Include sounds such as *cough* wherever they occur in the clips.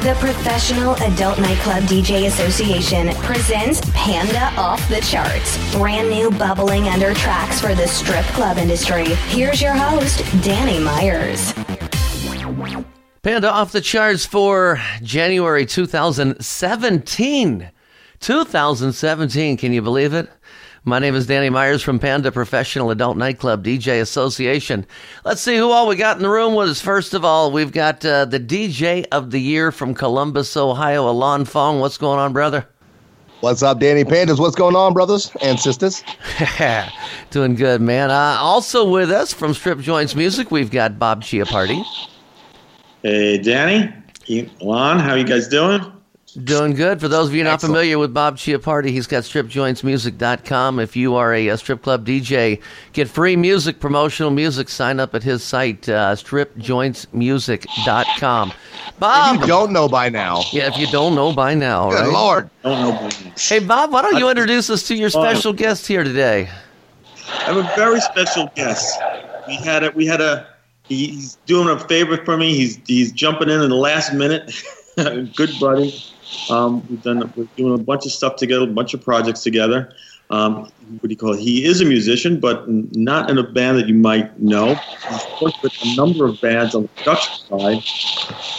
The Professional Adult Nightclub DJ Association presents Panda Off the Charts. Brand new bubbling under tracks for the strip club industry. Here's your host, Danny Myers. Panda off the charts for January 2017. 2017, can you believe it? My name is Danny Myers from Panda Professional Adult Nightclub DJ Association. Let's see who all we got in the room with us. First of all, we've got uh, the DJ of the Year from Columbus, Ohio, Alon Fong. What's going on, brother? What's up, Danny Pandas? What's going on, brothers and sisters? *laughs* Doing good, man. Uh, also with us from Strip Joints Music, we've got Bob Chiappardi. Hey, Danny, Alon, how you guys doing? Doing good. For those of you not Excellent. familiar with Bob Chiappardi, he's got stripjointsmusic.com. If you are a, a, strip club DJ, get free music, promotional music. Sign up at his site, uh, stripjointsmusic.com. Bob. If you don't know by now. Yeah, if you don't know by now. Good right? Lord. Hey, Bob, why don't you introduce us to your special uh, guest here today? I have a very special guest. We had a, we had a, he's doing a favor for me. He's, he's jumping in in the last minute. *laughs* Good buddy um, we've done we're doing a bunch of stuff together, a bunch of projects together. Um, what do you call it? He is a musician, but not in a band that you might know. He's worked with a number of bands on the production side.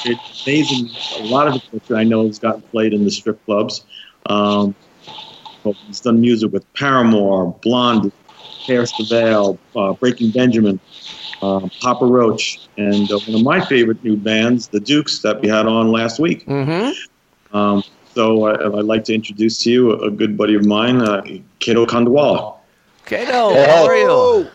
It's amazing. A lot of it I know has gotten played in the strip clubs. Um, he's done music with Paramore, Blondie, Hair Veil, uh, Breaking Benjamin, uh, Papa Roach, and uh, one of my favorite new bands, the Dukes, that we had on last week. Mm-hmm. Um, so I, would like to introduce to you a, good buddy of mine, uh, Kato Khandwala. Kato, hey. how are you?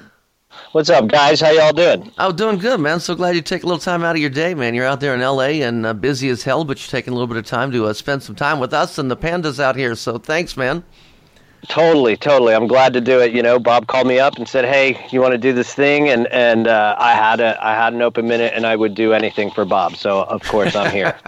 What's up, guys? How y'all doing? Oh, doing good, man. So glad you take a little time out of your day, man. You're out there in L.A. and uh, busy as hell, but you're taking a little bit of time to uh, spend some time with us and the pandas out here. So thanks, man. Totally, totally. I'm glad to do it. You know, Bob called me up and said, "Hey, you want to do this thing?" And and uh, I had a I had an open minute, and I would do anything for Bob. So of course I'm here.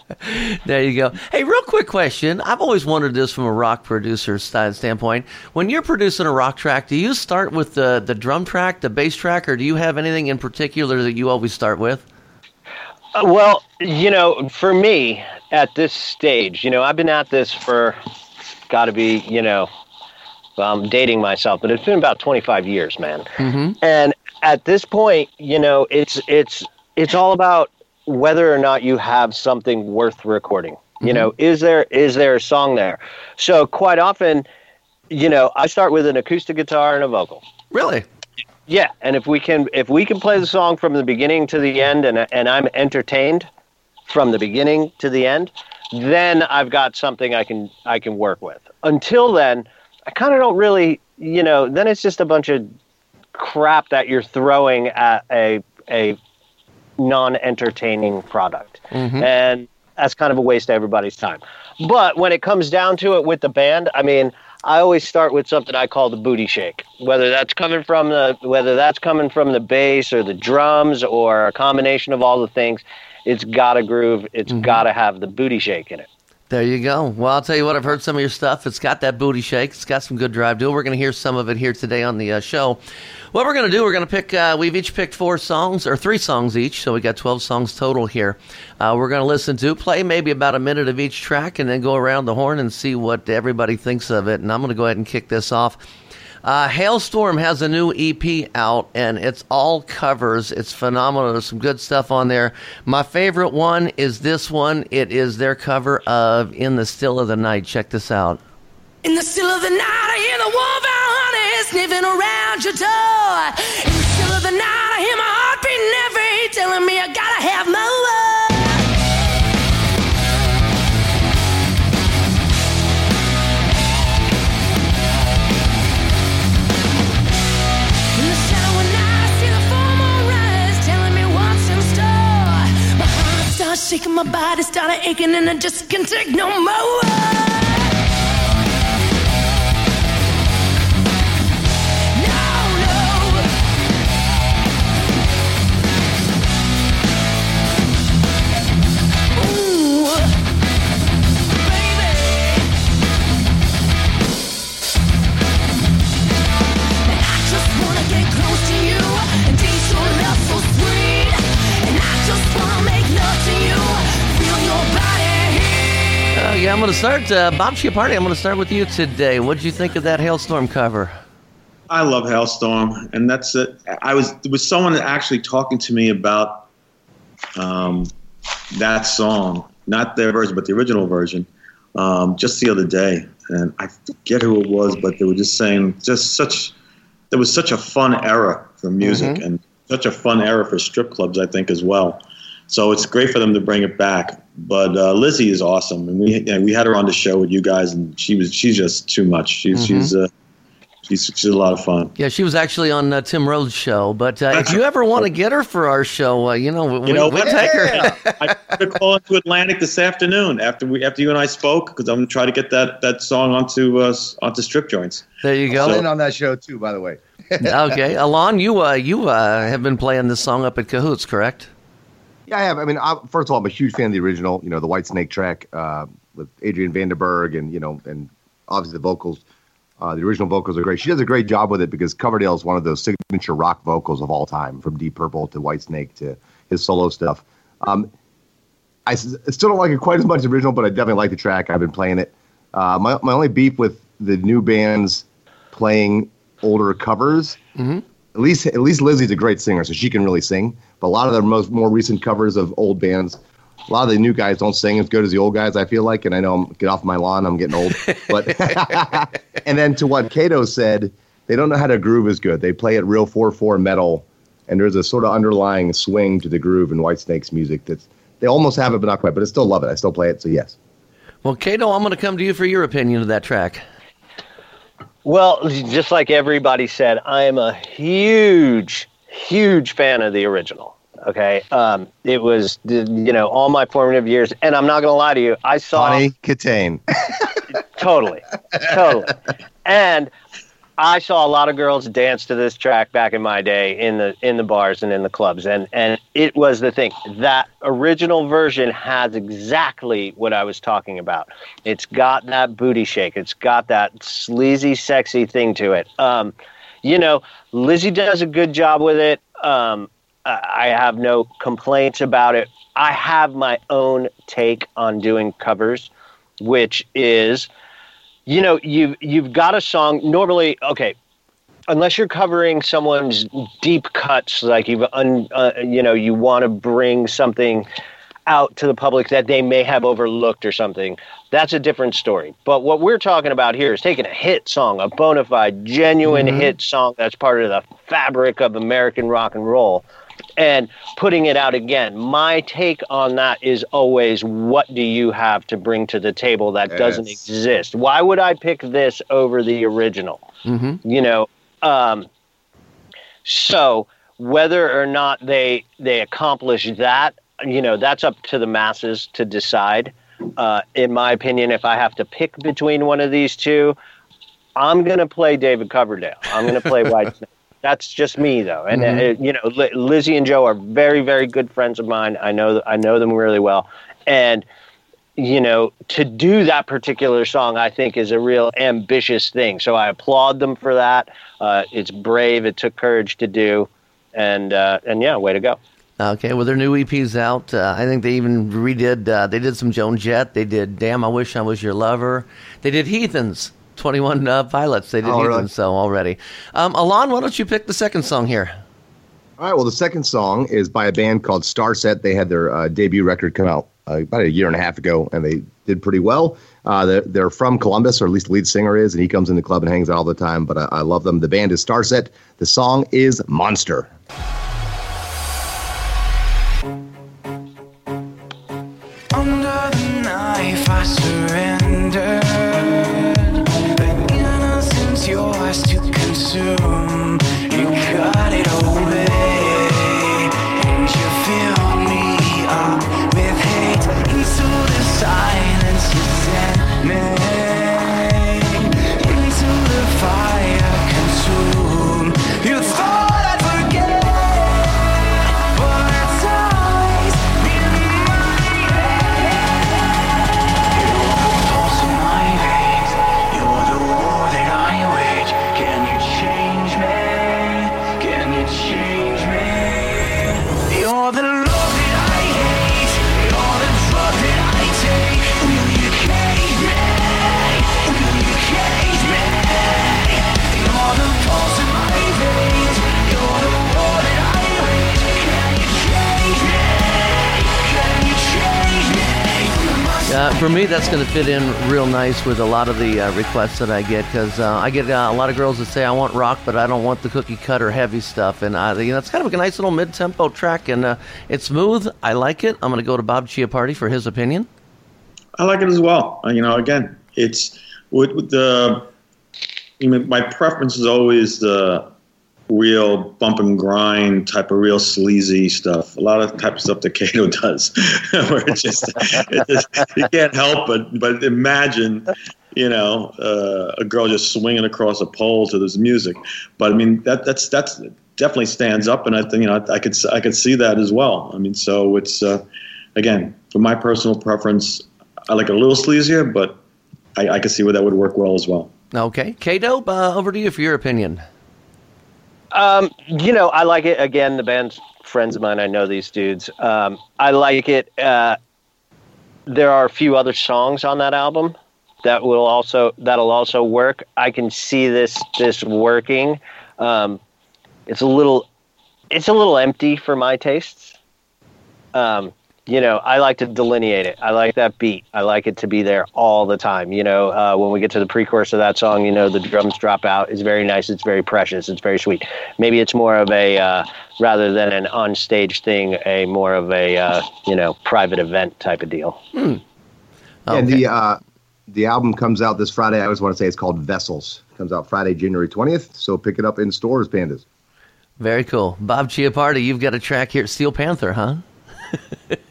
*laughs* there you go. Hey, real quick question. I've always wondered this from a rock producer standpoint. When you're producing a rock track, do you start with the the drum track, the bass track, or do you have anything in particular that you always start with? Uh, well, you know, for me at this stage, you know, I've been at this for got to be, you know, I'm dating myself, but it's been about 25 years, man. Mm-hmm. And at this point, you know, it's it's it's all about whether or not you have something worth recording. Mm-hmm. You know, is there is there a song there? So quite often, you know, I start with an acoustic guitar and a vocal. Really? Yeah, and if we can if we can play the song from the beginning to the end and and I'm entertained from the beginning to the end, then I've got something I can I can work with. Until then, I kind of don't really, you know, then it's just a bunch of crap that you're throwing at a a non-entertaining product. Mm-hmm. And that's kind of a waste of everybody's time. But when it comes down to it with the band, I mean, I always start with something I call the booty shake. Whether that's coming from the whether that's coming from the bass or the drums or a combination of all the things, it's got to groove. It's mm-hmm. got to have the booty shake in it. There you go. Well, I'll tell you what, I've heard some of your stuff. It's got that booty shake. It's got some good drive to it. We're going to hear some of it here today on the uh, show. What we're going to do, we're going to pick, uh, we've each picked four songs, or three songs each, so we got 12 songs total here. Uh, we're going to listen to, play maybe about a minute of each track, and then go around the horn and see what everybody thinks of it. And I'm going to go ahead and kick this off. Uh, Halestorm has a new EP out, and it's all covers. It's phenomenal. There's some good stuff on there. My favorite one is this one. It is their cover of "In the Still of the Night." Check this out. In the still of the night, I hear the wolfhound honey sniffing around your door. In the still of the night, I hear my heart beating every, telling me I gotta have more. My body, started aching, and I just can't take no more. Going to start. Uh, Bob Chiappardi, I'm going to start with you today. What did you think of that Halestorm cover? I love Halestorm, and that's it. I was there was someone actually talking to me about um, that song, not their version, but the original version, um, just the other day, and I forget who it was, but they were just saying just such there was such a fun era for music and such a fun era for strip clubs, I think as well. So it's great for them to bring it back. But uh, Lzzy is awesome, and we and we had her on the show with you guys, and she was she's just too much. She's she's uh, she's she's a lot of fun. Yeah, she was actually on uh, Tim Rhodes' show. But uh, if you ever want to get her for our show, uh, you know, we, You know we'll what? take her. I put a call into Atlantic this afternoon after we after you and I spoke because I'm going to try to get that that song onto uh, onto strip joints. There you I'm go. in on that show too, by the way. *laughs* okay, Alon, you uh, you uh, have been playing this song up at Cahoots, correct? Yeah, I have. I mean, i first of all, I'm a huge fan of the original. You know, the Whitesnake track uh, with Adrian Vandenberg, and you know, and obviously the vocals. Uh, the original vocals are great. She does a great job with it because Coverdale is one of those signature rock vocals of all time, from Deep Purple to Whitesnake to his solo stuff. Um, I still don't like it quite as much as the original, but I definitely like the track. I've been playing it. Uh, my my only beef with the new bands playing older covers. At least at least Lzzy's a great singer, so she can really sing. But a lot of the most more recent covers of old bands, a lot of the new guys don't sing as good as the old guys. I feel like, and I know I'm get off my lawn. I'm getting old. But *laughs* and then to what Kato said, they don't know how to groove as good. They play it real four four metal, and there's a sort of underlying swing to the groove in Whitesnake's music that's they almost have it, but not quite. But I still love it. I still play it. So yes. Well, Kato, I'm going to come to you for your opinion of that track. Well, just like everybody said, I am a huge, huge fan of the original. Okay, um, it was you know all my formative years, and I'm not gonna lie to you, I saw Tawny Kitaen. *laughs* totally, totally, and I saw a lot of girls dance to this track back in my day in the in the bars and in the clubs, and and it was the thing. That original version has exactly what I was talking about. It's got that booty shake. It's got that sleazy, sexy thing to it. Um, you know, Lzzy does a good job with it. Um, I have no complaints about it. I have my own take on doing covers, which is you know you've you've got a song normally okay unless you're covering someone's deep cuts like you've un, uh, you know you want to bring something out to the public that they may have overlooked or something that's a different story but what we're talking about here is taking a hit song a bona fide genuine hit song that's part of the fabric of american rock and roll and putting it out again. My take on that is always what do you have to bring to the table that doesn't exist? Why would I pick this over the original? You know, um, so whether or not they they accomplish that, you know, that's up to the masses to decide. Uh, in my opinion, if I have to pick between one of these two, I'm going to play David Coverdale. I'm going to play *laughs* White That's just me, though. And uh, you know, Li- Lzzy and Joe are very, very good friends of mine. I know, I know them really well, and you know, to do that particular song, I think is a real ambitious thing. So I applaud them for that. Uh, it's brave. It took courage to do, and uh, and yeah, way to go. Okay, well, their new EP's out. Uh, I think they even redid. Uh, they did some Joan Jett. They did "Damn, I Wish I Was Your Lover." They did Heathens. Twenty-one uh, pilots. They did Oh, Heathens. really? So already, um, Alon, why don't you pick the second song here? All right. Well, the second song is by a band called Starset. They had their uh, debut record come out uh, about a year and a half ago, and they did pretty well. Uh, they're, they're from Columbus, or at least the lead singer is, and he comes in the club and hangs out all the time. But I, I love them. The band is Starset. The song is Monster. For me, that's going to fit in real nice with a lot of the uh, requests that I get because uh, I get uh, a lot of girls that say I want rock, but I don't want the cookie cutter heavy stuff, and uh, you know it's kind of a nice little mid tempo track, and uh, it's smooth. I like it. I'm going to go to Bob Chiappardi for his opinion. I like it as well. Uh, You know, again, it's with, with the. You know, my preference is always the real bump and grind type of real sleazy stuff. A lot of type of stuff that Kato *laughs* does, *laughs* where it's just, it just you can't help but but imagine, you know, uh, a girl just swinging across a pole to this music. But I mean, that that's that's definitely stands up, and I think you know I, I could I could see that as well. I mean, so it's uh, again for my personal preference, I like it a little sleazier, but I, I could see where that would work well as well. Okay, Kato, uh, over to you for your opinion. Um, you know, I like it. Again, the band's friends of mine. I know these dudes. Um, I like it. Uh, there are a few other songs on that album that will also that'll also work. I can see this this working. Um, it's a little it's a little empty for my tastes. Um, you know, I like to delineate it. I like that beat. I like it to be there all the time. You know, uh, when we get to the pre-chorus of that song, you know, the drums drop out. It's very nice. It's very precious. It's very sweet. Maybe it's more of a uh, rather than an on-stage thing, a more of a uh, you know private event type of deal. And Okay. the uh, the album comes out this Friday. I always want to say it's called Vessels. Comes out Friday, January twentieth. So pick it up in stores, pandas. Very cool. Bob Chiappardi, you've got a track here at Steel Panther, huh?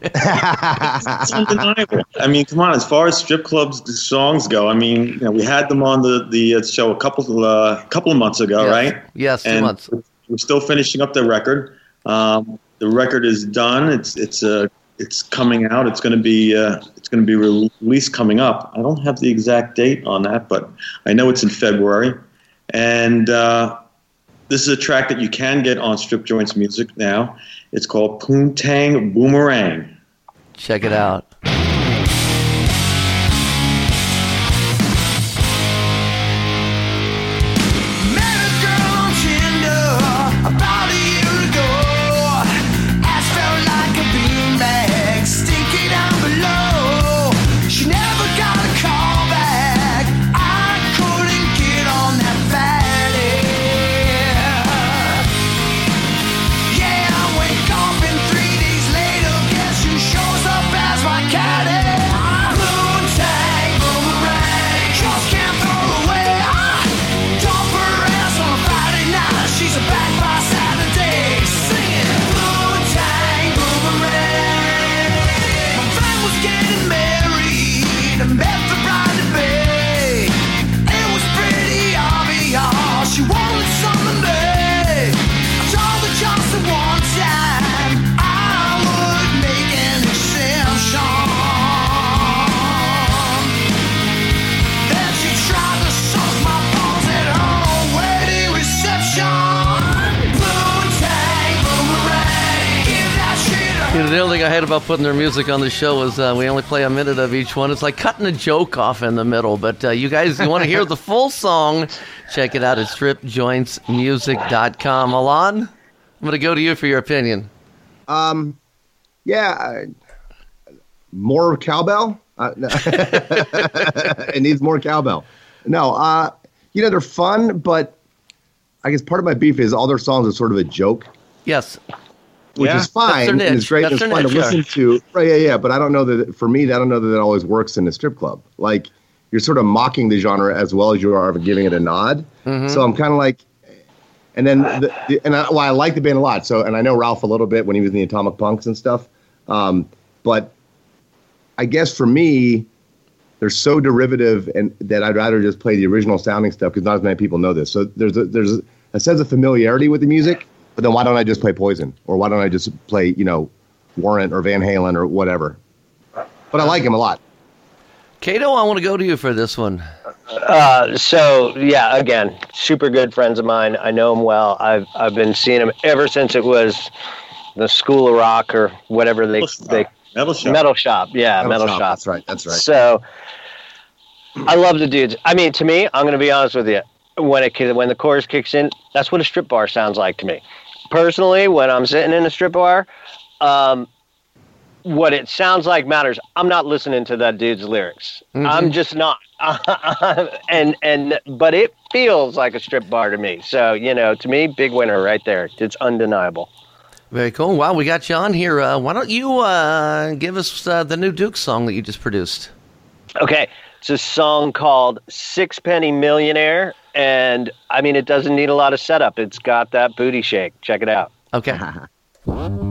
It's undeniable. I mean, come on. As far as strip clubs songs go, I mean, you know, we had them on the the uh, show a couple uh, couple of months ago, Yes. right? Yes, two and months. We're still finishing up the record. Um, the record is done. It's it's uh, it's coming out. It's going to be uh, it's going to be released coming up. I don't have the exact date on that, but I know it's in February. And uh, this is a track that you can get on Strip Joints Music now. It's called Poontang Boomerang. Check it out. Putting their music on the show is uh, we only play a minute of each one. It's like cutting a joke off in the middle. But uh, you guys, you want to hear the full song, check it out at stripjointsmusic.com. Alon, I'm going to go to you for your opinion. Um, yeah, more cowbell. Uh, no. *laughs* it needs more cowbell. No, uh, you know they're fun, but I guess part of my beef is all their songs are sort of a joke, Yes. Which Yeah, is fine and it's great. That's It's fun to niche, yeah. listen to. Right? Yeah, yeah. But I don't know that for me, I don't know that that always works in a strip club. Like you're sort of mocking the genre as well as you are giving it a nod. Mm-hmm. So I'm kind of like, and then the, the, and I, well, I like the band a lot. So and I know Ralph a little bit when he was in the Atomic Punks and stuff. Um, but I guess for me, they're so derivative and that I'd rather just play the original sounding stuff because not as many people know this. So there's a, there's a sense of familiarity with the music, but then why don't I just play Poison or why don't I just play you know Warrant or Van Halen or whatever? But I like him a lot. Kato, I want to go to you for this one. Uh, so yeah, again, super good friends of mine. I know him well. I've I've been seeing him ever since it was the School of Rock or whatever they Metal Shop. they Metal Shop. metal shop. Yeah, metal, shop. That's right. That's right. So I love the dudes. I mean, to me, I'm going to be honest with you. When it when the chorus kicks in, that's what a strip bar sounds like to me. Personally, when I'm sitting in a strip bar, um, what it sounds like matters. I'm not listening to that dude's lyrics. I'm just not. *laughs* and and but it feels like a strip bar to me. So you know, to me, big winner right there. It's undeniable. Very cool. Wow, we got you on here. Uh, why don't you uh, give us uh, the new Duke song that you just produced? Okay, it's a song called Sixpenny Millionaire. And I mean, it doesn't need a lot of setup. It's got that booty shake. Check it out. Okay. *laughs*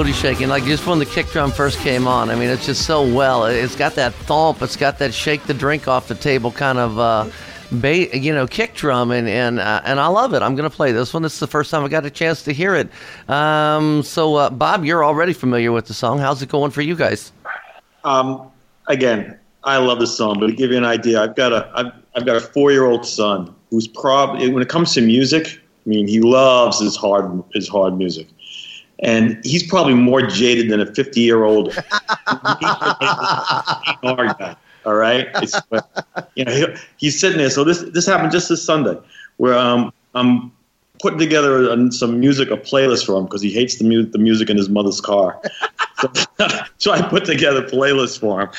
booty shaking, like just when the kick drum first came on. I mean, it's just so well. It's got that thump. It's got that shake the drink off the table kind of, uh, ba- you know, kick drum, and and uh, and I love it. I'm gonna play this one. This is the first time I got a chance to hear it. Um, so, uh, Bob, you're already familiar with the song. How's it going for you guys? Um, again, I love the song, but to give you an idea, I've got a I've, I've got a four year old son who's probably when it comes to music, I mean, he loves his hard his hard music, and he's probably more jaded than a fifty year old *laughs* guy. All right, it's, you know, he, he's sitting there. So this this happened just this Sunday, where um, I'm putting together a, some music, a playlist for him because he hates the, mu- the music in his mother's car. so, *laughs* so I put together a playlist for him,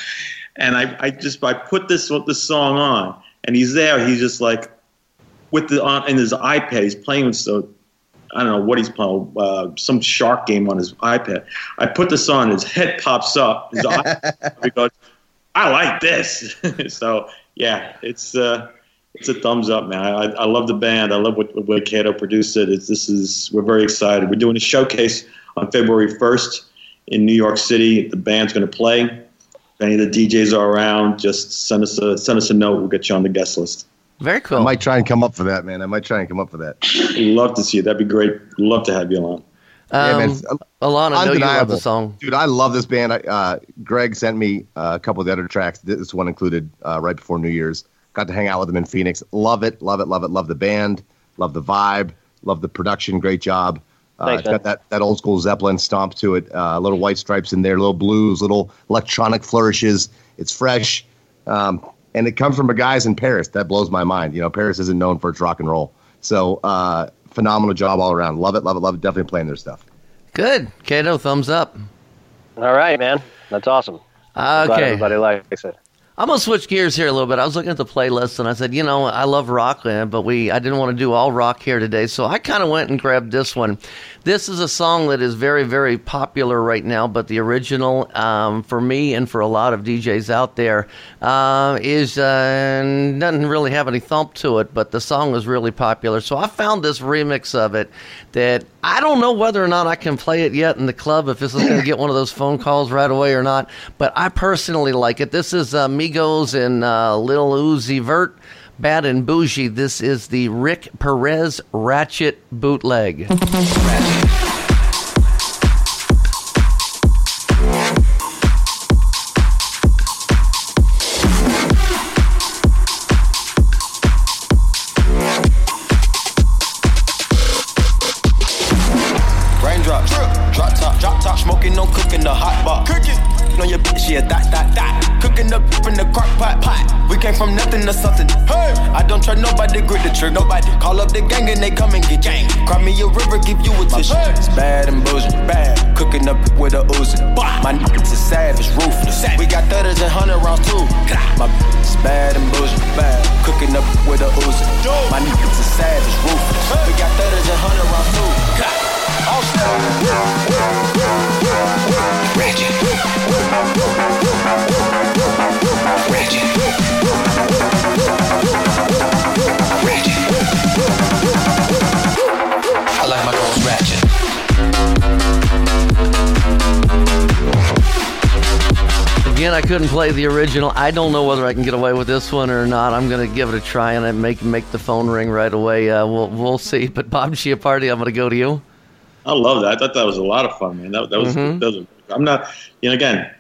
and I, I just I put this this song on, and he's there. He's just like with the on in his iPad. He's playing with so I don't know what he's playing, uh, some shark game on his iPad. I put this on, his head pops up. His eye, *laughs* he goes, "I like this." *laughs* so yeah, it's uh, it's a thumbs up, man. I, I love the band. I love what what Kato produced it. It's, this is we're very excited. We're doing a showcase on February first in New York City. The band's going to play. If any of the DJs are around, just send us a send us a note. We'll get you on the guest list. Very cool. I might try and come up for that, man. I might try and come up for that. Love to see you. That'd be great. Love to have you on. yeah, man. Um, Alana, I know you love undeniable. the song. Dude, I love this band. I, uh, Greg sent me uh, a couple of the other tracks. This one included uh, right before New Year's. Got to hang out with them in Phoenix. Love it, love it, love it. Love the band. Love the vibe. Love the production. Great job. Uh, Thanks, it's got that, that old school Zeppelin stomp to it. Uh, little white stripes in there, little blues, little electronic flourishes. It's fresh. Um, and it comes from a guys in Paris. That blows my mind. You know, Paris isn't known for its rock and roll. So uh, phenomenal job all around. Love it, love it, love it. Definitely playing their stuff. Good. Kato, thumbs up. All right, man. That's awesome. Glad Okay. everybody likes it. I'm gonna switch gears here a little bit. I was looking at the playlist and I said, you know, I love rock, man, but we I didn't want to do all rock here today, so I kind of went and grabbed this one. This is a song that is very, very popular right now, but the original, um, for me and for a lot of DJs out there, uh, is uh, doesn't really have any thump to it. But the song is really popular, so I found this remix of it that I don't know whether or not I can play it yet in the club if this is going to get one of those phone calls right away or not. But I personally like it. This is uh, Migos and uh, Lil Uzi Vert. Bad and Bougie. This is the Rick Perez Ratchet bootleg. Raindrop, *laughs* couldn't play the original. I don't know whether I can get away with this one or not. I'm going to give it a try and make make the phone ring right away. Uh, we'll we'll see. *laughs* But Bob Party, I'm going to go to you. I love that. I thought that was a lot of fun, man. That, that was. Mhm. That was I'm not. You know, again,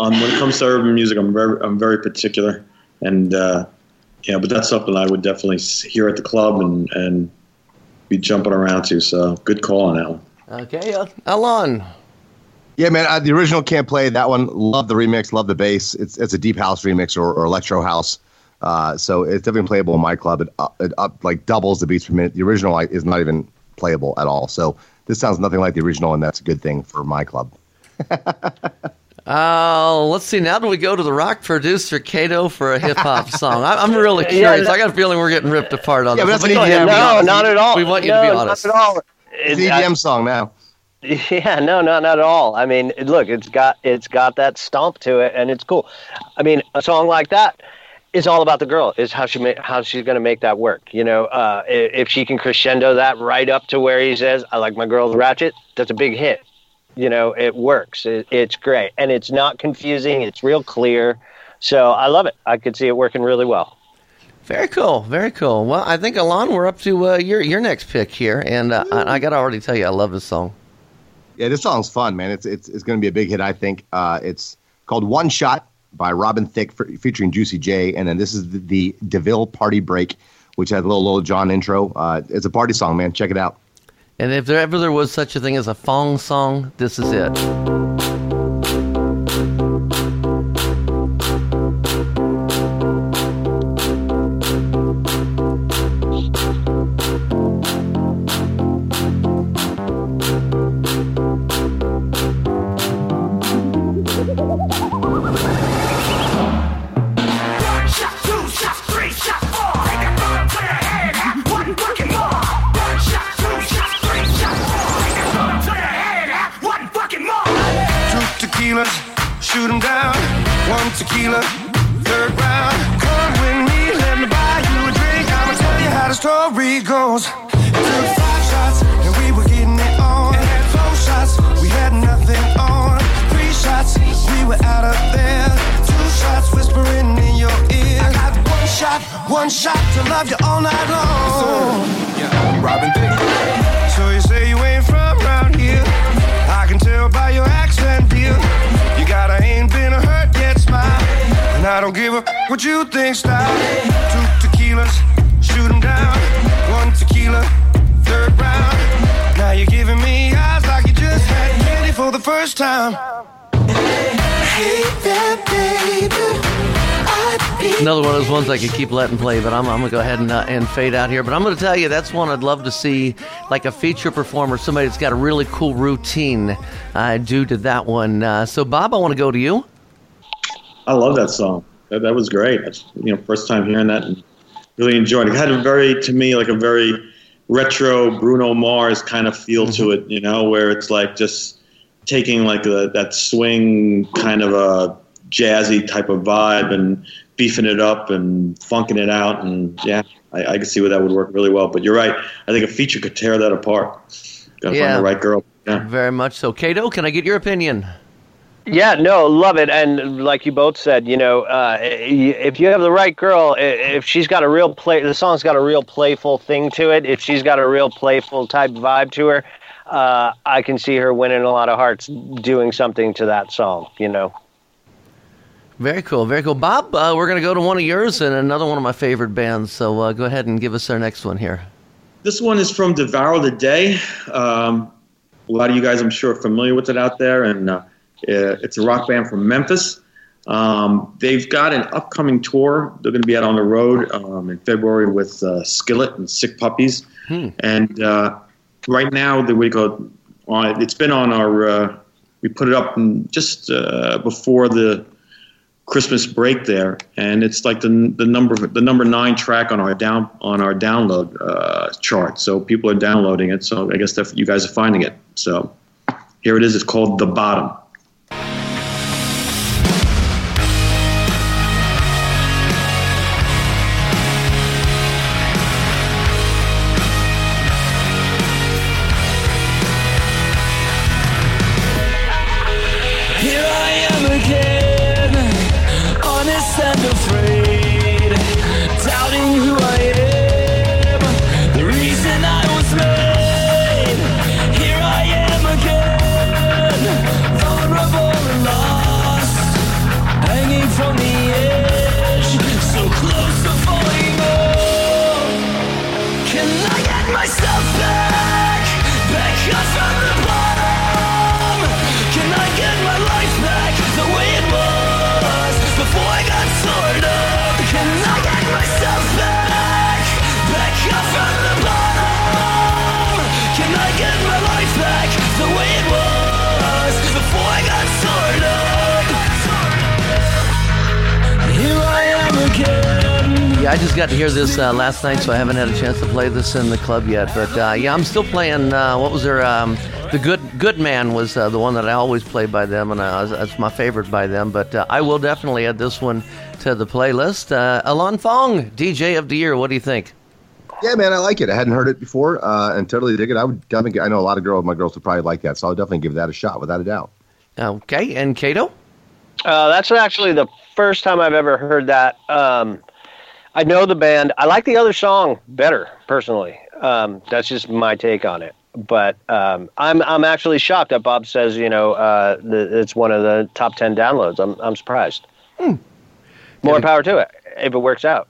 um, when it comes to urban music, I'm very, I'm very particular, and uh, yeah, but that's something I would definitely hear at the club and and be jumping around to. So good call on that one. Okay, uh, Alon. Yeah, man. Uh, the original can't play that one. Love the remix. Love the bass. It's it's a deep house remix or, or electro house. Uh, so it's definitely playable in my club. It up, it up like doubles the beats per minute. The original like, is not even playable at all. So this sounds nothing like the original, and that's a good thing for my club. *laughs* Uh, let's see. Now do we go to the rock producer Kato for a hip hop *laughs* song? I, I'm really Yeah, curious. no- I got a feeling we're getting ripped apart on Yeah, this. but that's go an ahead, EDM. be no, not at all. We want you no, to be honest. Not at all. It's It- an I- EDM song now. *laughs* Yeah, no, no, not at all. I mean, look, it's got it's got that stomp to it, and it's cool. I mean, a song like that is all about the girl. Is how she ma- how she's going to make that work. You know, uh, if she can crescendo that right up to where he says, "I like my girls ratchet," that's a big hit. You know, it works. It, it's great, and it's not confusing. It's real clear. So I love it. I could see it working really well. Very cool. Very cool. Well, I think Alon, we're up to uh, your your next pick here, and uh, I, I got to already tell you, I love this song. Yeah, this song's fun, man. It's it's it's going to be a big hit, I think. Uh, it's called One Shot by Robin Thicke fe- featuring Juicy J, and then this is the, the Deville Party Break, which has a little Lil Jon intro. Uh, it's a party song, man. Check it out. And if there ever there was such a thing as a fong song, this is it. Don't give a what you think, style. Two tequilas, shoot 'em down. One tequila, third round. Now you're giving me eyes like you just had candy for the first time. Hey there, baby. Another one of those ones I could keep letting play, but I'm, I'm gonna go ahead and, uh, and fade out here. But I'm gonna tell you that's one I'd love to see, like a feature performer, somebody that's got a really cool routine uh, due to that one. Uh, so Bob, I want to go to you. I love that song. That, that was great. That's, you know, first time hearing that and really enjoyed it. It had a very, to me, like a very retro Bruno Mars kind of feel to mm-hmm. it, you know, where it's like just taking like a, that swing kind of a jazzy type of vibe and beefing it up and funking it out. And yeah, I, I can see where that would work really well. But you're right. I think a feature could tear that apart. Gotta Yeah. find the right girl. Yeah. Very much so. Kato, can I get your opinion? Yeah, no, love it. And like you both said, you know, uh, if you have the right girl, if she's got a real play, the song's got a real playful thing to it. If she's got a real playful type vibe to her, uh, I can see her winning a lot of hearts doing something to that song. You know. Very cool, very cool. Bob, uh, we're going to go to one of yours and another one of my favorite bands. So uh, go ahead and give us our next one here. This one is from Devour the Day. Um, a lot of you guys, I'm sure, are familiar with it out there, and uh, it's a rock band from Memphis. Um, they've got an upcoming tour. They're going to be out on the road um, in February with uh, Skillet and Sick Puppies. And uh, right now, the we go on. It's been on our. Uh, we put it up in just uh, before the Christmas break there, and it's like the the number the number nine track on our down on our download uh, chart. So people are downloading it. So I guess you guys are finding it. So here it is. It's called the bottom. I just got to hear this uh, last night, so I haven't had a chance to play this in the club yet. But uh, yeah, I'm still playing. Uh, what was their? Um, the Good Good Man was uh, the one that I always play by them, and uh, that's my favorite by them. But uh, I will definitely add this one to the playlist. Uh, Alon Fong, DJ of the Year. What do you think? Yeah, man, I like it. I hadn't heard it before, uh, and totally dig it. I would definitely. I know a lot of girls. My girls would probably like that, so I'll definitely give that a shot, without a doubt. Okay, and Kato. Uh, that's actually the first time I've ever heard that. Um, I know the band. I like the other song better, personally. Um, that's just my take on it. But um, I'm I'm actually shocked that Bob says you know uh, the, it's one of the top ten downloads. I'm I'm surprised. More power to it if it works out.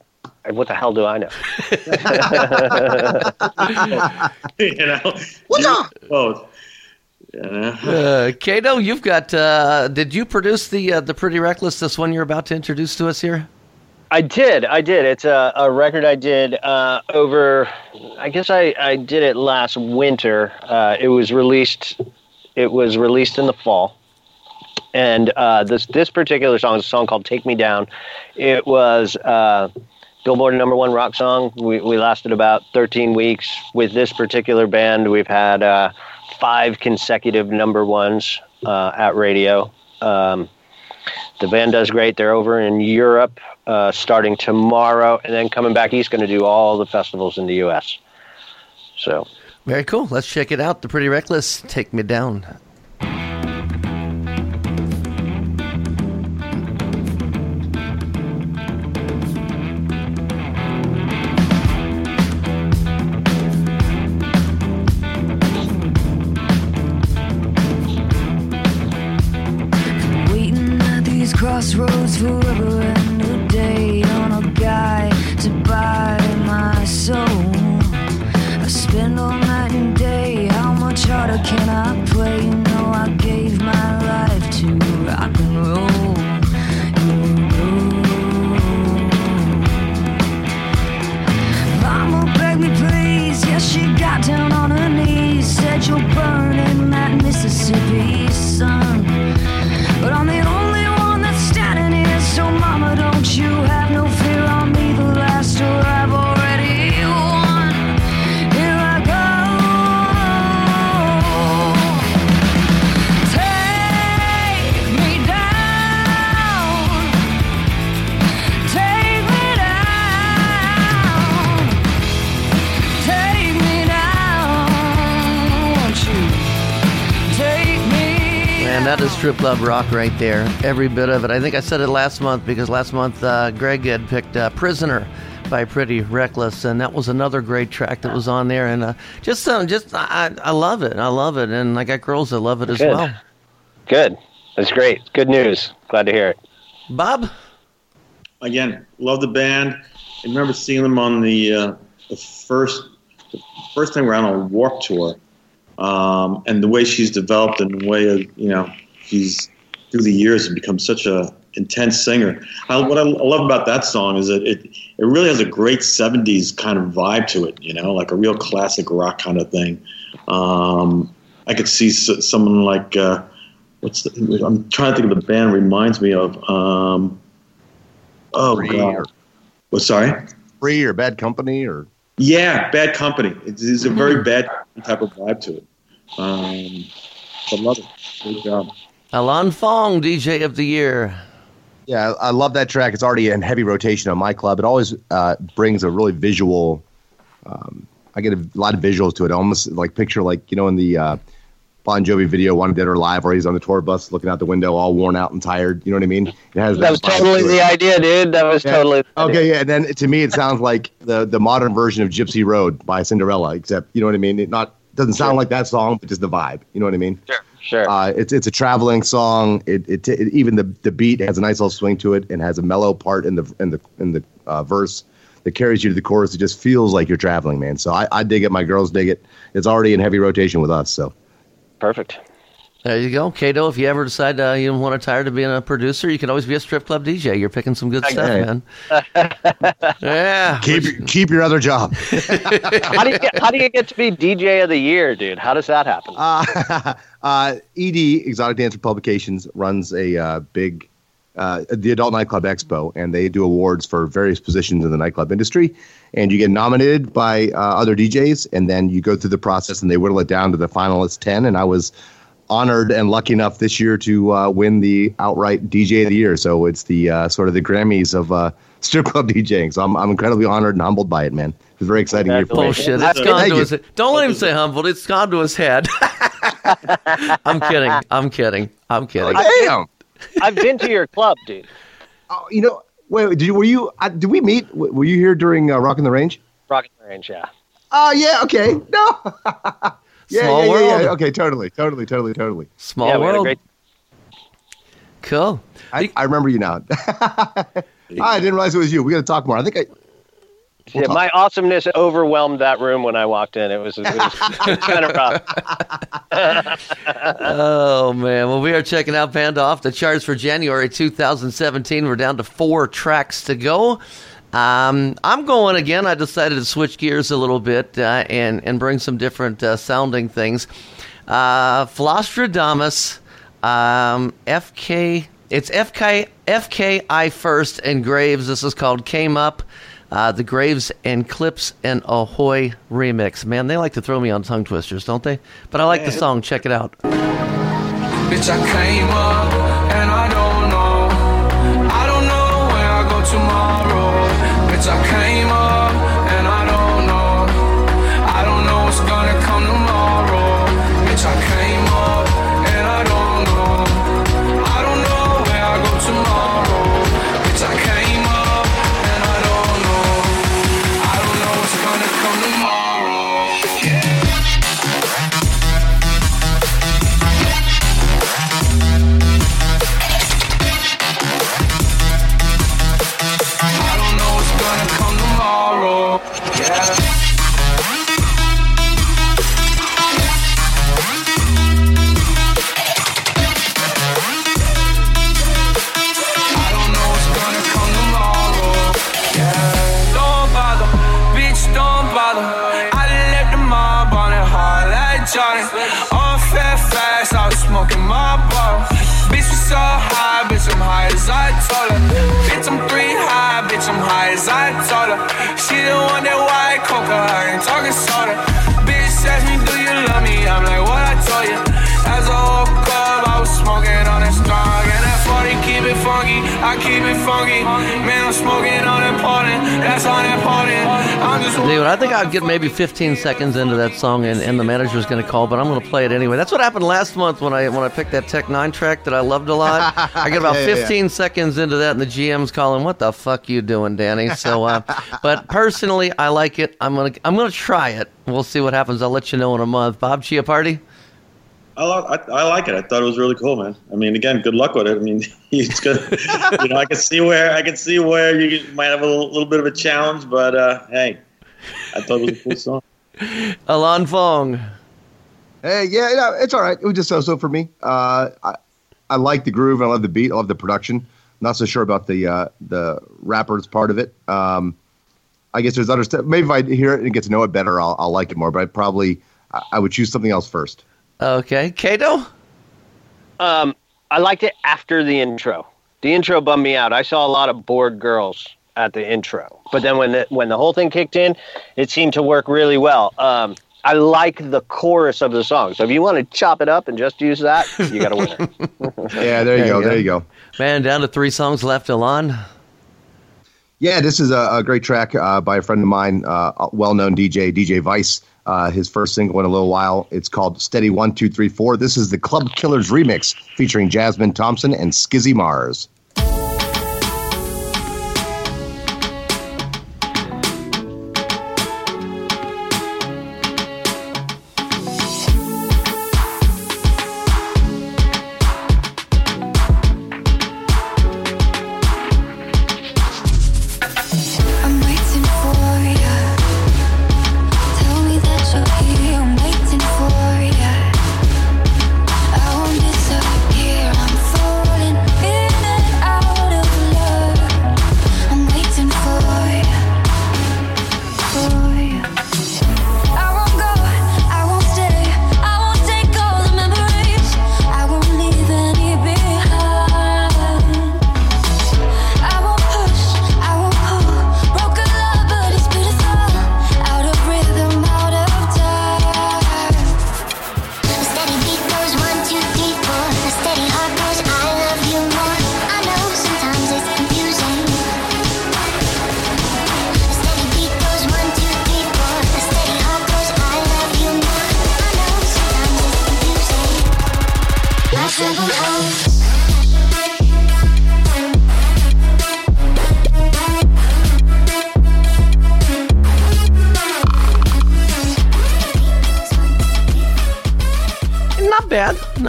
What the hell do I know? *laughs* you know. What's up? Oh. Yeah. Uh, Kato, you've got. Uh, did you produce the uh, the Pretty Reckless? This one you're about to introduce to us here. I did. I did. It's a, a record I did uh, over. I guess I, I did it last winter. Uh, it was released. It was released in the fall, and uh, this this particular song is a song called "Take Me Down." It was uh, Billboard number one rock song. We we lasted about 13 weeks with this particular band. We've had uh, five consecutive number ones uh, at radio. Um, the band does great. They're over in Europe uh, starting tomorrow, and then coming back east, going to do all the festivals in the U.S. So, Very cool. Let's check it out. The Pretty Reckless. Take me down. Crossroads forever strip club rock right there. Every bit of it. I think I said it last month because last month uh, Greg had picked uh, "Prisoner" by Pretty Reckless, and that was another great track that was on there. And uh, just, um, just I, I love it. I love it, and I got girls that love it as Good. well. Good. That's great. Good news. Glad to hear it. Bob, again, love the band. I remember seeing them on the uh, the first the first time around on Warped Tour, um, and the way she's developed and the way of, you know she's through the years has become such a intense singer. I, what I love about that song is that it it really has a great '70s kind of vibe to it. You know, like a real classic rock kind of thing. Um, I could see s- someone like. Uh, What's the, I'm trying to think of the band reminds me of. Um, oh Free god, or- what? Sorry. Free or bad company or Yeah, Bad Company. It's, it's a very bad type of vibe to it. Um, I love it. Great job. Alan Fong, DJ of the Year. Yeah, I I love that track. It's already in heavy rotation on my club. It always uh, brings a really visual. Um, I get a lot of visuals to it. Almost like picture like you know in the uh, Bon Jovi video "Wanted Dead or Alive" where he's on the tour bus looking out the window, all worn out and tired. You know what I mean? It has That was totally to the idea, dude. That was Yeah. totally. the idea. Okay, yeah. And then to me, it sounds like the the modern version of Gypsy Road by Cinderella, except you know what I mean. It not doesn't sound like that song, but just the vibe. You know what I mean? Sure. Sure. Uh, it's it's a traveling song. It, it, it even the the beat has a nice little swing to it and has a mellow part in the in the in the uh, verse that carries you to the chorus. It just feels like you're traveling, man. So I, I dig it. My girls dig it. It's already in heavy rotation with us. So Perfect. There you go, Kato. If you ever decide uh, you don't want to tired of being a producer, you can always be a strip club DJ. You're picking some good stuff, man. *laughs* yeah. keep keep your other job. *laughs* How do you get? How do you get to be DJ of the year, dude? How does that happen? Uh, *laughs* uh, ED Exotic Dancer Publications runs a uh, big uh, the Adult Nightclub Expo, and they do awards for various positions in the nightclub industry. And you get nominated by uh, other DJs, and then you go through the process, and they whittle it down to the finalist ten. And I was honored and lucky enough this year to uh, win the outright DJ of the year. So it's the uh, sort of the Grammys of uh, strip club DJing. So I'm, I'm incredibly honored and humbled by it, man. It was a very exciting year for me. Bullshit. It's gone to his Don't let him say humbled. It's gone to his head. *laughs* *laughs* I'm kidding. I'm kidding. I'm kidding. Damn. I've been to your club, dude. Oh, you know, wait, wait, did you, were you, uh, did we meet? Were you here during uh, Rock on the Range? Rocket Range, yeah. Oh, yeah, okay. No. *laughs* yeah, Small yeah, yeah, yeah. world. Okay, totally, totally, totally, totally. Small yeah, we had a world. great. Cool. I, I remember you now. *laughs* I didn't realize it was you. We got to talk more. I think I, Yeah, my awesomeness overwhelmed that room when I walked in. It was, it was, kind of rough. *laughs* Oh man. Well, we are checking out Panda off the charts for January 2017. We're down to four tracks to go. Um, I'm going again. I decided to switch gears a little bit uh, and and bring some different uh, sounding things. Uh, Flosstradamus, um, FK. It's FK FKI first and Graves. This is called Came Up. Uh, the Graves and Clips and Ahoy remix. Man, they like to throw me on tongue twisters, don't they? But I like the song. Check it out. Bitch, 15 seconds into that song, and, and the manager's going to call, but I'm going to play it anyway. That's what happened last month when I when I picked that Tech N9ne track that I loved a lot. I get *laughs* about Yeah, yeah, 15 seconds into that, and the GM's calling, "What the fuck you doing, Danny?" So, uh, *laughs* but personally, I like it. I'm gonna I'm gonna try it. We'll see what happens. I'll let you know in a month. Bob Chiappardi. I, lo- I, I like it. I thought it was really cool, man. I mean, again, good luck with it. I mean, *laughs* it's good. you know, I can see where I can see where you might have a little, little bit of a challenge, but uh, hey, I thought it was a cool song. *laughs* Alan Fong. Hey, yeah, yeah, it's all right. It was just so-so for me. Uh, I, I like the groove. I love the beat. I love the production. not so sure about the uh, the rappers part of it. Um, I guess there's other stuff. Maybe if I hear it and get to know it better, I'll, I'll like it more. But I probably I, I would choose something else first. Okay, Kato. Um, I liked it after the intro. The intro bummed me out. I saw a lot of bored girls at the intro, but then when the when the whole thing kicked in, it seemed to work really well. Um, I like the chorus of the song. So if you want to chop it up and just use that, you got a winner. *laughs* Yeah, there you go. There you go. Man, down to three songs left, Alan. Yeah, this is a, a great track uh, by a friend of mine, uh, a well-known DJ, DJ Vice. Uh, his first single in a little while. It's called Steady One Two Three Four. This is the Club Killers remix featuring Jasmine Thompson and Skizzy Mars.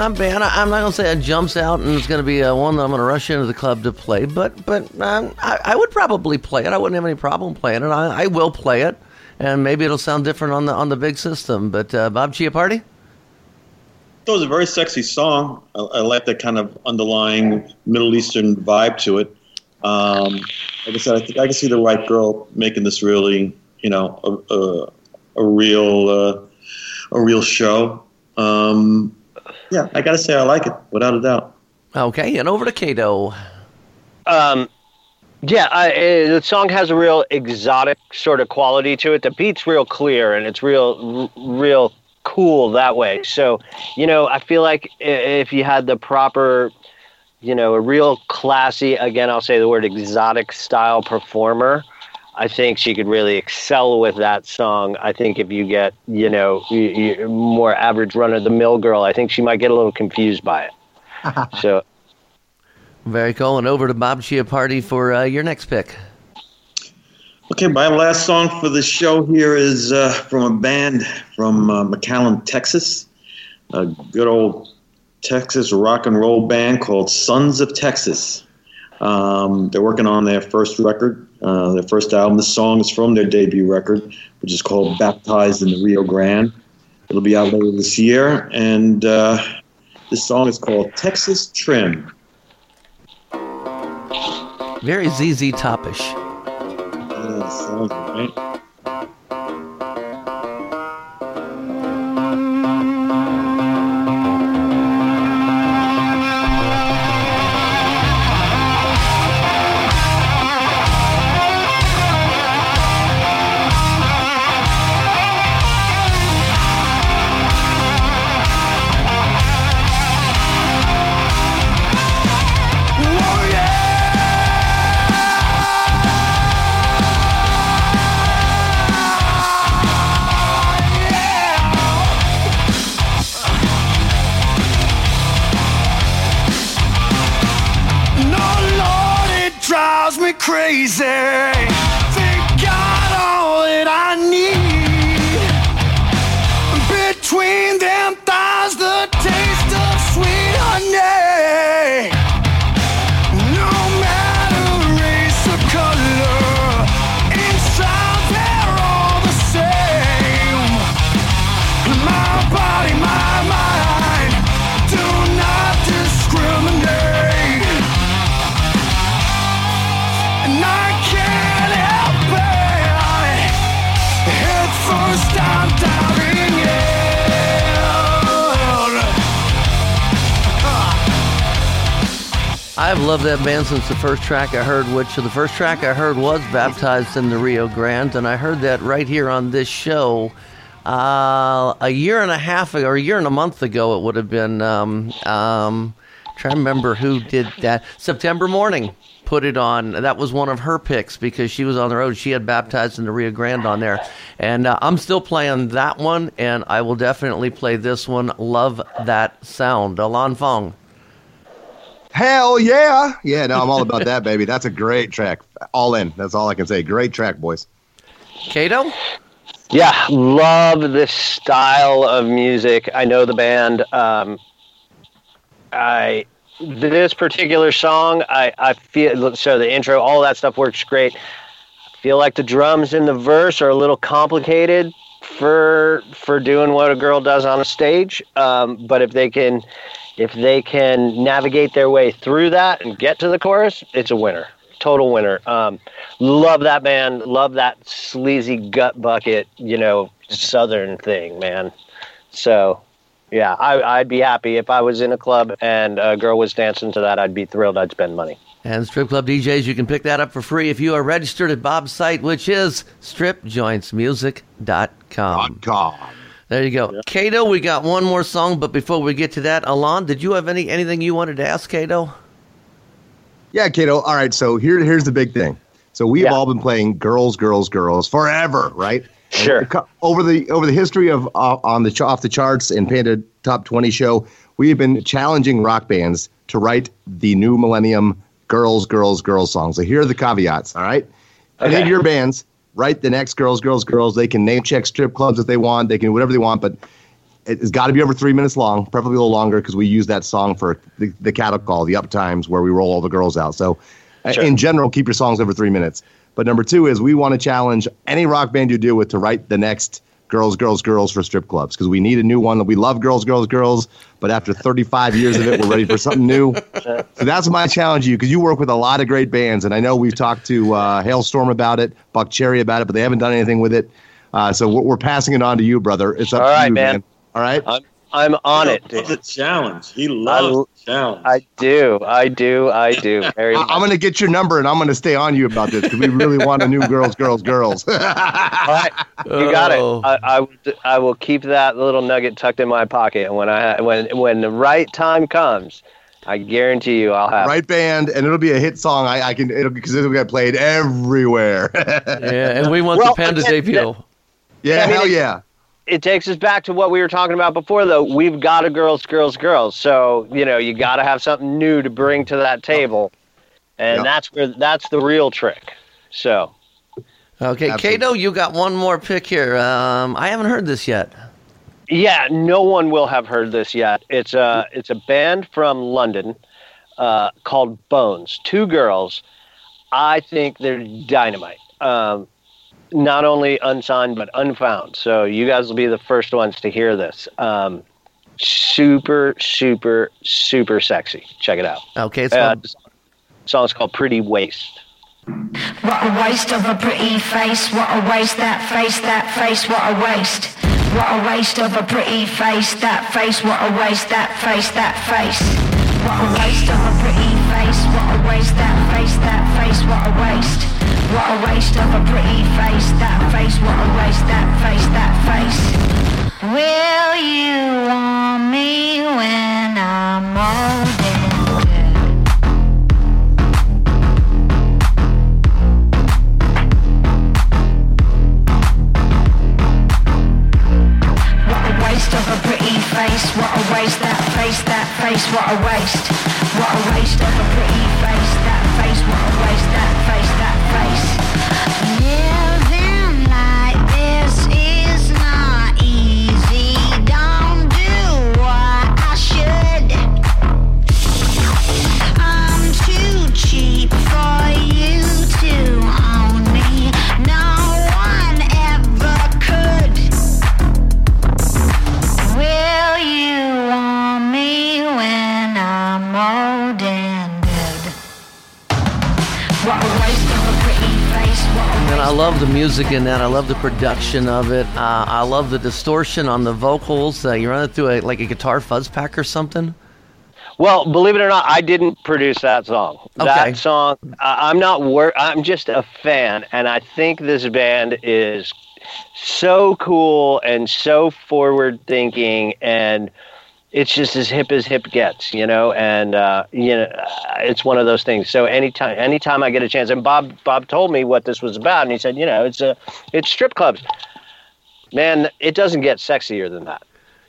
Not bad. I, I'm not gonna say it jumps out and it's gonna be uh, one that I'm gonna rush into the club to play, but but um, I, I would probably play it. I wouldn't have any problem playing it. I, I will play it, and maybe it'll sound different on the on the big system. But uh, Bob party? It was a very sexy song. I, I like that kind of underlying Middle Eastern vibe to it. Um, like I said, I think I can see the right girl making this really, you know, a, a, a real uh, a real show. Um, yeah, I got to say I like it without a doubt. okay, and over to Kato. Um, yeah, I, uh, the song has a real exotic sort of quality to it. The beat's real clear and it's real, r- real cool that way. So, you know, I feel like if you had the proper, you know, a real classy, again, I'll say the word exotic style performer, I think she could really excel with that song. I think if you get, you know, you, you, more average run of the mill girl, I think she might get a little confused by it. *laughs* so, Very cool, and over to Bob Chiappardi for uh, your next pick. Okay, my last song for the show here is uh, from a band from uh, McAllen, Texas. A good old Texas rock and roll band called Sons of Texas. Um, they're working on their first record, uh, their first album. The song is from their debut record, which is called Baptized in the Rio Grande. It'll be out later this year, and uh, this song is called Texas Trim. Very ZZ Topish. Yeah, sounds right. Drives me crazy. Think got all that I I've loved that band since the first track I heard, which the first track I heard was Baptized in the Rio Grande, and I heard that right here on this show uh, a year and a half ago, or a year and a month ago, it would have been. Um, um, trying to remember who did that. September Mourning put it on. That was one of her picks because she was on the road. She had Baptized in the Rio Grande on there. And uh, I'm still playing that one, and I will definitely play this one. Love that sound. Alan Fong. Hell yeah. Yeah, no, I'm all about that, baby. That's a great track. All in. That's all I can say. Great track, boys. Kato? Yeah, love this style of music. I know the band. Um, I this particular song, I, I feel so the intro, all that stuff works great. I feel like the drums in the verse are a little complicated for for doing what a girl does on a stage. Um, but if they can if they can navigate their way through that and get to the chorus, it's a winner. Total winner. Um, love that band. Love that sleazy gut bucket, you know, southern thing, man. So, yeah, I, I'd be happy if I was in a club and a girl was dancing to that. I'd be thrilled. I'd spend money. And Strip Club DJs, you can pick that up for free if you are registered at Bob's site, which is stripjointsmusic.com. God. There you go. Kato, we got one more song, but before we get to that, Alan, did you have any anything you wanted to ask Kato? Yeah, Kato. All right, so here, here's the big thing. So we've Yeah. all been playing girls, girls, girls forever, right? Sure. And Over the over the history of uh, on the off the charts and Panda Top 20 show, we have been challenging rock bands to write the new millennium girls, girls, girls songs. So here are the caveats. All right, any of Okay. your bands write the next girls, girls, girls. They can name check strip clubs if they want. They can do whatever they want, but it's got to be over three minutes long, preferably a little longer, because we use that song for the, the cattle call, the up times where we roll all the girls out. So, uh, Sure. in general, keep your songs over three minutes. But number two is we want to challenge any rock band you deal with to write the next girls, girls, girls for strip clubs because we need a new one. That we love girls, girls, girls, but after 35 years of it, we're ready for something new. So that's my challenge to you because you work with a lot of great bands, and I know we've talked to uh, Halestorm about it, Buckcherry about it, but they haven't done anything with it. Uh, so we're, we're passing it on to you, brother. It's up All to right, you, man. All right. I'm I'm on it. He loves dude. the challenge. He loves the challenge. I do. I do. I do. *laughs* Very I, I'm going to get your number and I'm going to stay on you about this because we really want a new girls, girls, girls. *laughs* All right, you got Oh. it. I, I, will- I will keep that little nugget tucked in my pocket, and when I when when the right time comes, I guarantee you I'll have. right band, and it'll be a hit song. I, I can it'll because it'll get played everywhere. *laughs* Yeah, and we want Well, the Panda again, debut. yeah, I mean, hell yeah. It takes us back to what we were talking about before, though. We've got a girls, girls, girls. So you know you got to have something new to bring to that table, and Yep. that's where that's the real trick. So Okay, Absolutely. Kato, you got one more pick here. Um, I haven't heard this yet. Yeah, no one will have heard this yet. It's a it's a band from London uh, called Bones. Two girls. I think they're dynamite. Um, not only unsigned but unfound. So you guys will be the first ones to hear this. Um, super, super, super sexy. Check it out. Okay, it's Uh, called the song's called "Pretty Waste." What a waste of a pretty face. What a waste that face, that face. What a waste. What a waste of a pretty face, that face. What a waste that face, that face. What a waste of a pretty face. What a waste that face, that face. What a waste. What a waste of a pretty face, that face. What a waste that face, that face. Will you want me when I'm old and dead? What a waste of a pretty face. What a waste that face, that face. What a waste. What a waste of a pretty music in that. I love the production of it. Uh, I love the distortion on the vocals. Uh, you run it through a, like a guitar fuzz pack or something. Well, believe it or not, I didn't produce that song. Okay. That song, I- I'm not wor- I'm just a fan, and I think this band is so cool and so forward thinking, and it's just as hip as hip gets, you know. And uh, you know, it's one of those things. So anytime, anytime I get a chance, and Bob, Bob told me what this was about, and he said, you know, it's a, it's strip clubs. Man, it doesn't get sexier than that.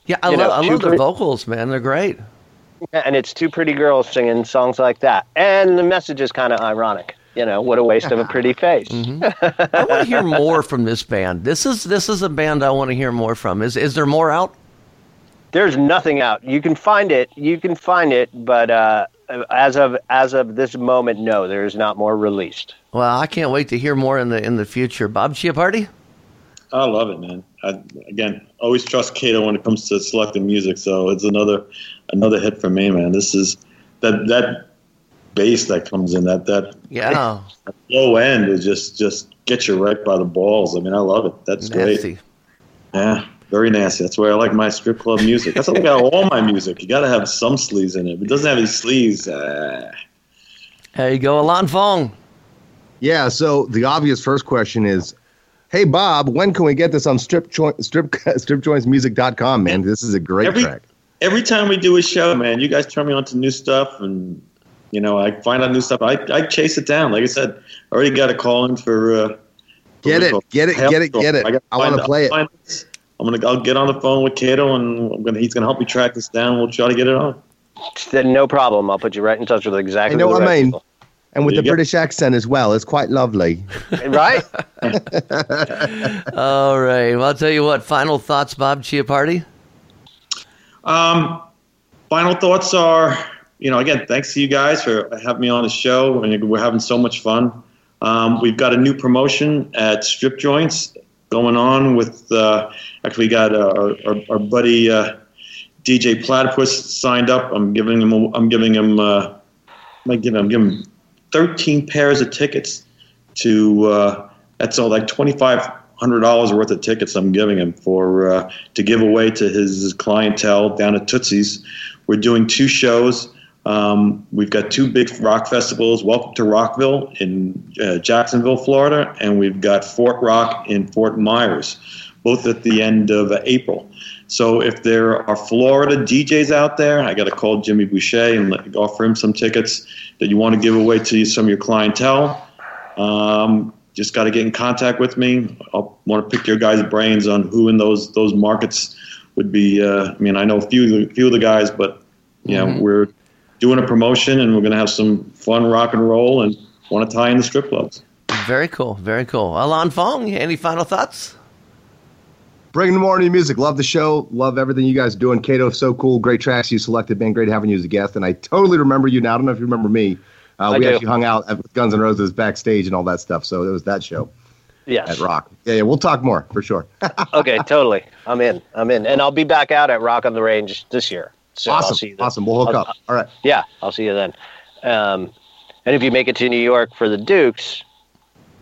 Yeah, I, You lo- know, I love their pre- vocals, man. They're great. and it's two pretty girls singing songs like that. And the message is kind of ironic. You know, what a waste of a pretty *laughs* face. *laughs* I want to hear more from this band. This is this is a band I want to hear more from. Is is there more out? There's nothing out. You can find it. You can find it, but uh, as of as of this moment, no, there is not more released. Well, I can't wait to hear more in the in the future. Bob Chiappardi? I love it, man. I, again, always trust Kato when it comes to selecting music. So it's another another hit for me, man. This is that that bass that comes in that that Yeah. *laughs* low end is just just get you right by the balls. I mean, I love it. That's great. Yeah, very nasty. That's where I like my strip club music. That's what I got all my music. You got to have some sleeves in it. If it doesn't have any sleeves, uh, There you go, Alan Fong. Yeah. So the obvious first question is, hey Bob, when can we get this on strip joint strip *laughs* stripjointsmusic.com, man? This is a great Every- track. every time we do a show, man, you guys turn me on to new stuff, and you know, I find out new stuff. I, I chase it down. Like I said, I already got a call in for. Uh, Get it, get it, get it, get it. gotta I wanna play it. Find this. I'm gonna. I'll get on the phone with Kato, and I'm gonna. He's gonna help me track this down. We'll try to get it on. Then no problem. I'll put you right in touch with I exactly. know the what I mean. people. And with the go. British accent as well, it's quite lovely. *laughs* right? *laughs* All right. Well, I'll tell you what. Final thoughts, Bob Chiappardi. Um, final thoughts are, you know, again, thanks to you guys for having me on the show. I mean, we're having so much fun. Um, we've got a new promotion at Strip Joints going on with, uh, actually, got uh, our, our, our buddy uh, DJ Platypus signed up. I'm giving him, a- I'm giving him, uh, I'm giving, I'm giving him 13 pairs of tickets to, uh, that's all like 25 hundred dollars worth of tickets I'm giving him for uh, to give away to his clientele down at Tootsie's. We're doing two shows. Um, we've got two big rock festivals. Welcome to Rockville in uh, Jacksonville, Florida, and we've got Fort Rock in Fort Myers, both at the end of uh, April. So if there are Florida DJs out there, I got to call Jimmy Boucher and let, offer him some tickets that you want to give away to some of your clientele. Um, just got to get in contact with me. I want to pick your guys' brains on who in those those markets would be. Uh, I mean, I know a few few of the guys, but yeah, we're doing a promotion and we're going to have some fun rock and roll and want to tie in the strip clubs. Very cool. Very cool. Alan Fong, any final thoughts? Bringing more new music. Love the show. Love everything you guys are doing. Kato, so cool. Great tracks you selected, man. Great having you as a guest. And I totally remember you now. I don't know if you remember me. Uh, we do. actually hung out at Guns N' Roses backstage and all that stuff. So it was that show Yes. at Rock. Yeah, yeah we'll talk more for sure. *laughs* okay, totally. I'm in. I'm in, and I'll be back out at Rock on the Range this year. So I'll see awesome. Awesome. We'll hook I'll- up. All right. Yeah, I'll see you then. Um, and if you make it to New York for the Dukes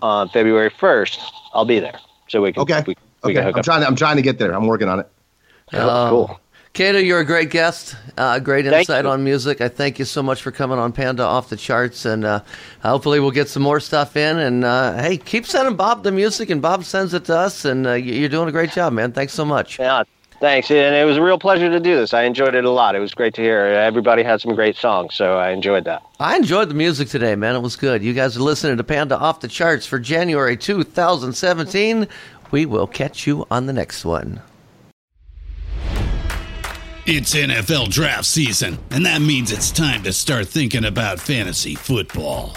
on February 1st, I'll be there. So we can. Okay. We Okay. I'm up. trying to, I'm trying to get there. I'm working on it. Oh, cool. Kato, you're a great guest. Uh, great insight on music. I thank you so much for coming on Panda Off the Charts. And uh, hopefully we'll get some more stuff in. And uh, hey, keep sending Bob the music, and Bob sends it to us. And uh, you- you're doing a great job, man. Thanks so much. Yeah, thanks. And it was a real pleasure to do this. I enjoyed it a lot. It was great to hear. Everybody had some great songs, so I enjoyed that. I enjoyed the music today, man. It was good. You guys are listening to Panda Off the Charts for January 2017. We will catch you on the next one. It's NFL draft season, and that means it's time to start thinking about fantasy football.